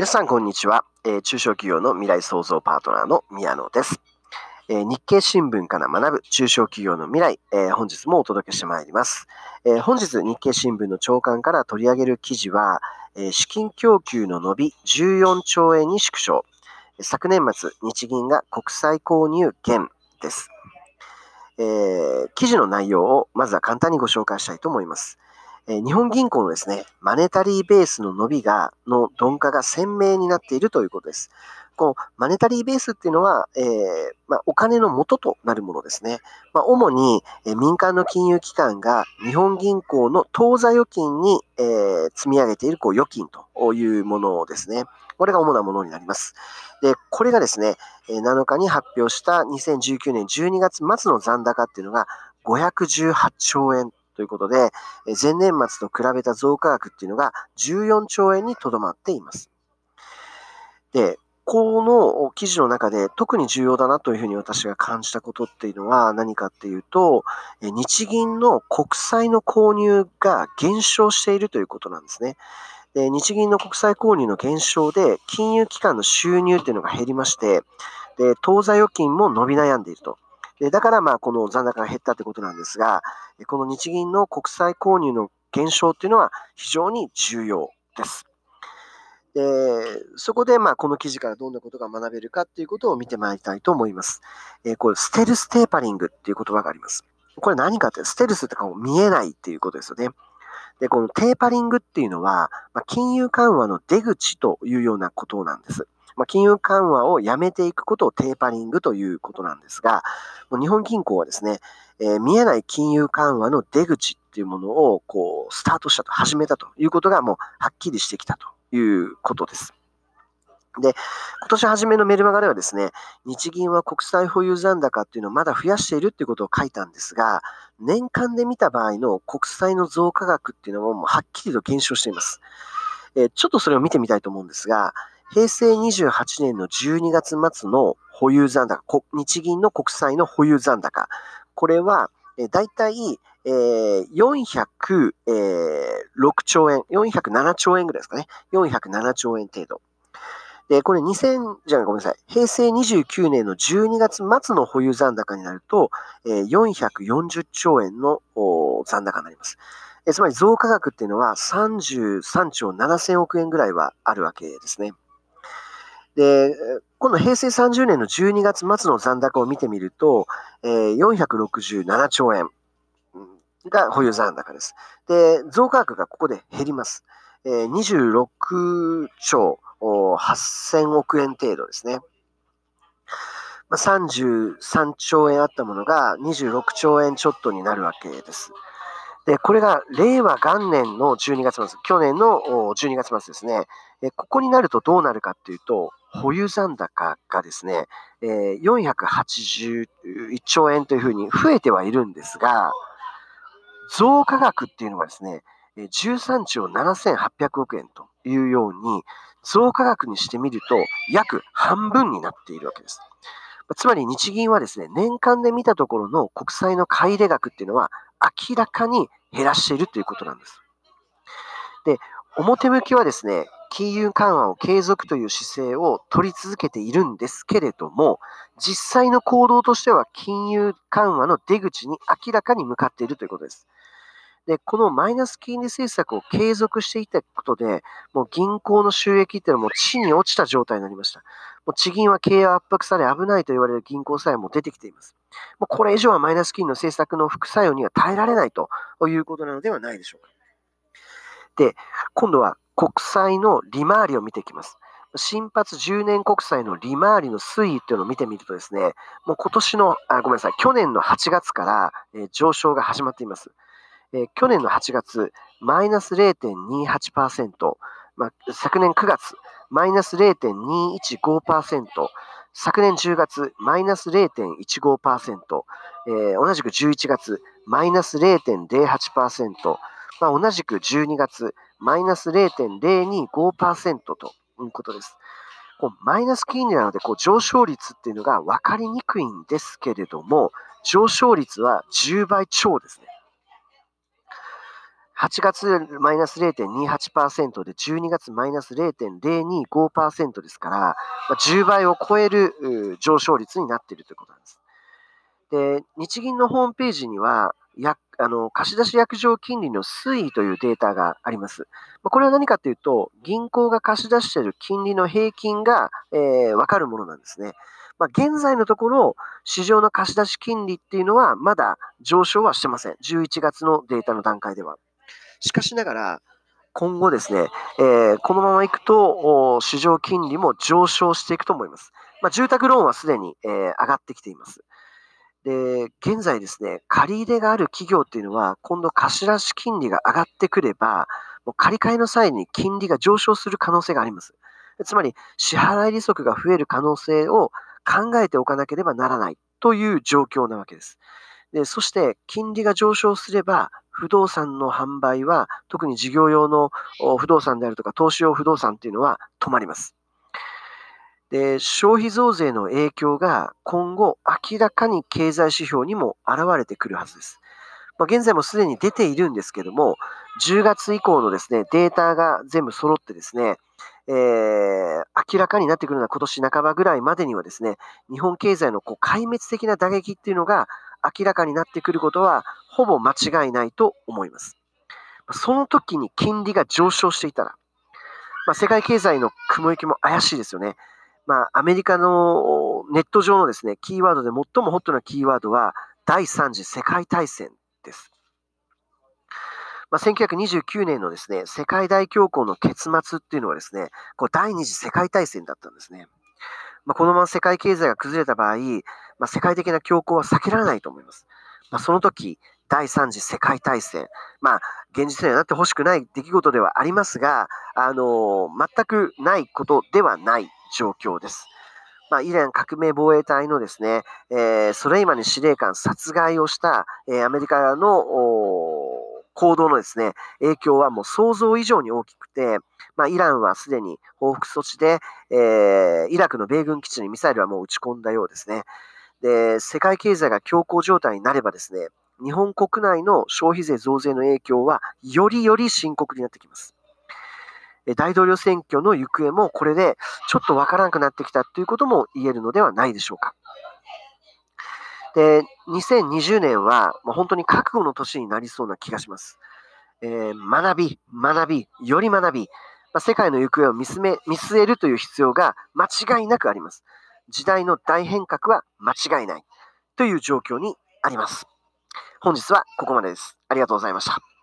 皆さん、こんにちは、えー中小企業の未来創造パートナーの宮野です。えー日経新聞から学ぶ中小企業の未来、えー本日もお届けしてまいります。え本日、日経新聞の朝刊から取り上げる記事は、え資金供給の伸び14兆円に縮小。昨年末、日銀が国債購入減です。え記事の内容をまずは簡単にご紹介したいと思います。え日本銀行のですね、マネタリーベースの伸びが、の鈍化が鮮明になっているということです。このマネタリーベースっていうのは、えーまあ、お金の元となるものですね。まあ、主に、え民間の金融機関が日本銀行の当座預金に、えー積み上げているこう預金というものですね。これが主なものになります。で、これがですね、7日に発表した2019年12月末の残高っていうのが518兆円ということで、前年末と比べた増加額っていうのが14兆円にとどまっています。で、この記事の中で特に重要だなというふうに私が感じたことっていうのは何かっていうと、日銀の国債の購入が減少しているということなんですね。で日銀の国債購入の減少で金融機関の収入っていうのが減りまして、で当座預金も伸び悩んでいると。でだからまあこの残高が減ったということなんですが、この日銀の国債購入の減少っていうのは非常に重要です。でそこでまあこの記事からどんなことが学べるかっていうことを見てまいりたいと思います。えこれステルステーパリングっていう言葉があります。これ何かってステルスってかも見えないっていうことですよね。で、このテーパリングっていうのは、まあ、金融緩和の出口というようなことなんです。まあ、金融緩和をやめていくことをテーパリングということなんですが、もう日本銀行はですね、えー見えない金融緩和の出口っていうものをこうスタートしたと、始めたということがもうはっきりしてきたということです。で、今年初めのメルマガではですね、日銀は国債保有残高っていうのをまだ増やしているっていうことを書いたんですが、年間で見た場合の国債の増加額っていうのももうはっきりと減少しています。えーちょっとそれを見てみたいと思うんですが、平成28年の12月末の保有残高、日銀の国債の保有残高、これは、えー、大体、えー、406兆円、407兆円ぐらいですかね。407兆円程度。で、これ2000、じゃない、ごめんなさい。平成29年の12月末の保有残高になると、えー440兆円の残高になります。えーつまり増加額っていうのは33兆7000億円ぐらいはあるわけですね。で、今度平成30年の12月末の残高を見てみると、えー467兆円が保有残高です。で、増加額がここで減ります。えー26兆8000億円程度ですね。まあ、33兆円あったものが26兆円ちょっとになるわけです。で、これが令和元年の12月末、去年の12月末ですね。ここになるとどうなるかっていうと、保有残高がですね、えー481兆円というふうに増えてはいるんですが、増加額っていうのがですね、13兆7800億円というように、増加額にしてみると約半分になっているわけです。つまり日銀はですね、年間で見たところの国債の買い入れ額っていうのは明らかに減らしているということなんです。で、表向きはですね、金融緩和を継続という姿勢を取り続けているんですけれども、実際の行動としては金融緩和の出口に明らかに向かっているということです。で、このマイナス金利政策を継続していたことで、もう銀行の収益っていうのはもう地に落ちた状態になりました。もう地銀は経営圧迫され危ないと言われる銀行さえも出てきています。もうこれ以上はマイナス金利の政策の副作用には耐えられないということなのではないでしょうか。で、今度は国債の利回りを見ていきます。新発10年国債の利回りの推移っていうのを見てみるとですね、もう今年の、あごめんなさい、去年の8月から、え上昇が始まっています。え去年の8月、マイナス0.28%、まあ、昨年9月、マイナス0.215%、昨年10月、マイナス0.15%、えー同じく11月、マイナス0.08%、まあ、同じく12月、マイナス0.025%ということです。こうマイナス金利なのでこう上昇率っていうのが分かりにくいんですけれども、上昇率は10倍超ですね。8月マイナス0.28%で、12月マイナス0.025%ですから、まあ、10倍を超える上昇率になっているということなんです。で、日銀のホームページには、やあの貸出約定金利の推移というデータがあります。これは何かというと、銀行が貸し出している金利の平均が、えー、分かるものなんですね。まあ、現在のところ、市場の貸し出し金利っていうのはまだ上昇はしてません。11月のデータの段階では。しかしながら、今後ですね、えー、このままいくと、市場金利も上昇していくと思います。まあ、住宅ローンはすでに、えー、上がってきています。で、現在ですね、借り入れがある企業っていうのは、今度貸し出し金利が上がってくれば、もう借り換えの際に金利が上昇する可能性があります。つまり、支払い利息が増える可能性を考えておかなければならないという状況なわけです。でそして、金利が上昇すれば、不動産の販売は、特に事業用の不動産であるとか、投資用不動産っていうのは止まります。で、消費増税の影響が今後明らかに経済指標にも現れてくるはずです。まあ、現在もすでに出ているんですけども、10月以降のですね、データが全部揃ってですね、えー、明らかになってくるのは今年半ばぐらいまでにはですね、日本経済のこう壊滅的な打撃っていうのが明らかになってくることはほぼ間違いないと思います。その時に金利が上昇していたら、まあ、世界経済の雲行きも怪しいですよね。まあ、アメリカのネット上のですね、キーワードで最もホットなキーワードは、第3次世界大戦です。まあ、1929年のですね、世界大恐慌の結末っていうのはですね、こう第二次世界大戦だったんですね。まあ、このまま世界経済が崩れた場合、まあ、世界的な恐慌は避けられないと思います。まあ、その時、第3次世界大戦。まあ、現実にはなってほしくない出来事ではありますが、あのー、全くないことではない状況です。まあ、イラン革命防衛隊のですね、えー、ソレイマニ司令官殺害をした、えー、アメリカの行動のですね、影響はもう想像以上に大きくて、まあ、イランはすでに報復措置で、えー、イラクの米軍基地にミサイルはもう撃ち込んだようですね。で、世界経済が強硬状態になればですね、日本国内の消費税増税の影響はよりより深刻になってきます。大統領選挙の行方もこれでちょっとわからなくなってきたということも言えるのではないでしょうか。で、2020年はもう本当に覚悟の年になりそうな気がします。えー、学び、学び、より学び、まあ、世界の行方を見つめ見据えるという必要が間違いなくあります。時代の大変革は間違いないという状況にあります。本日はここまでです。ありがとうございました。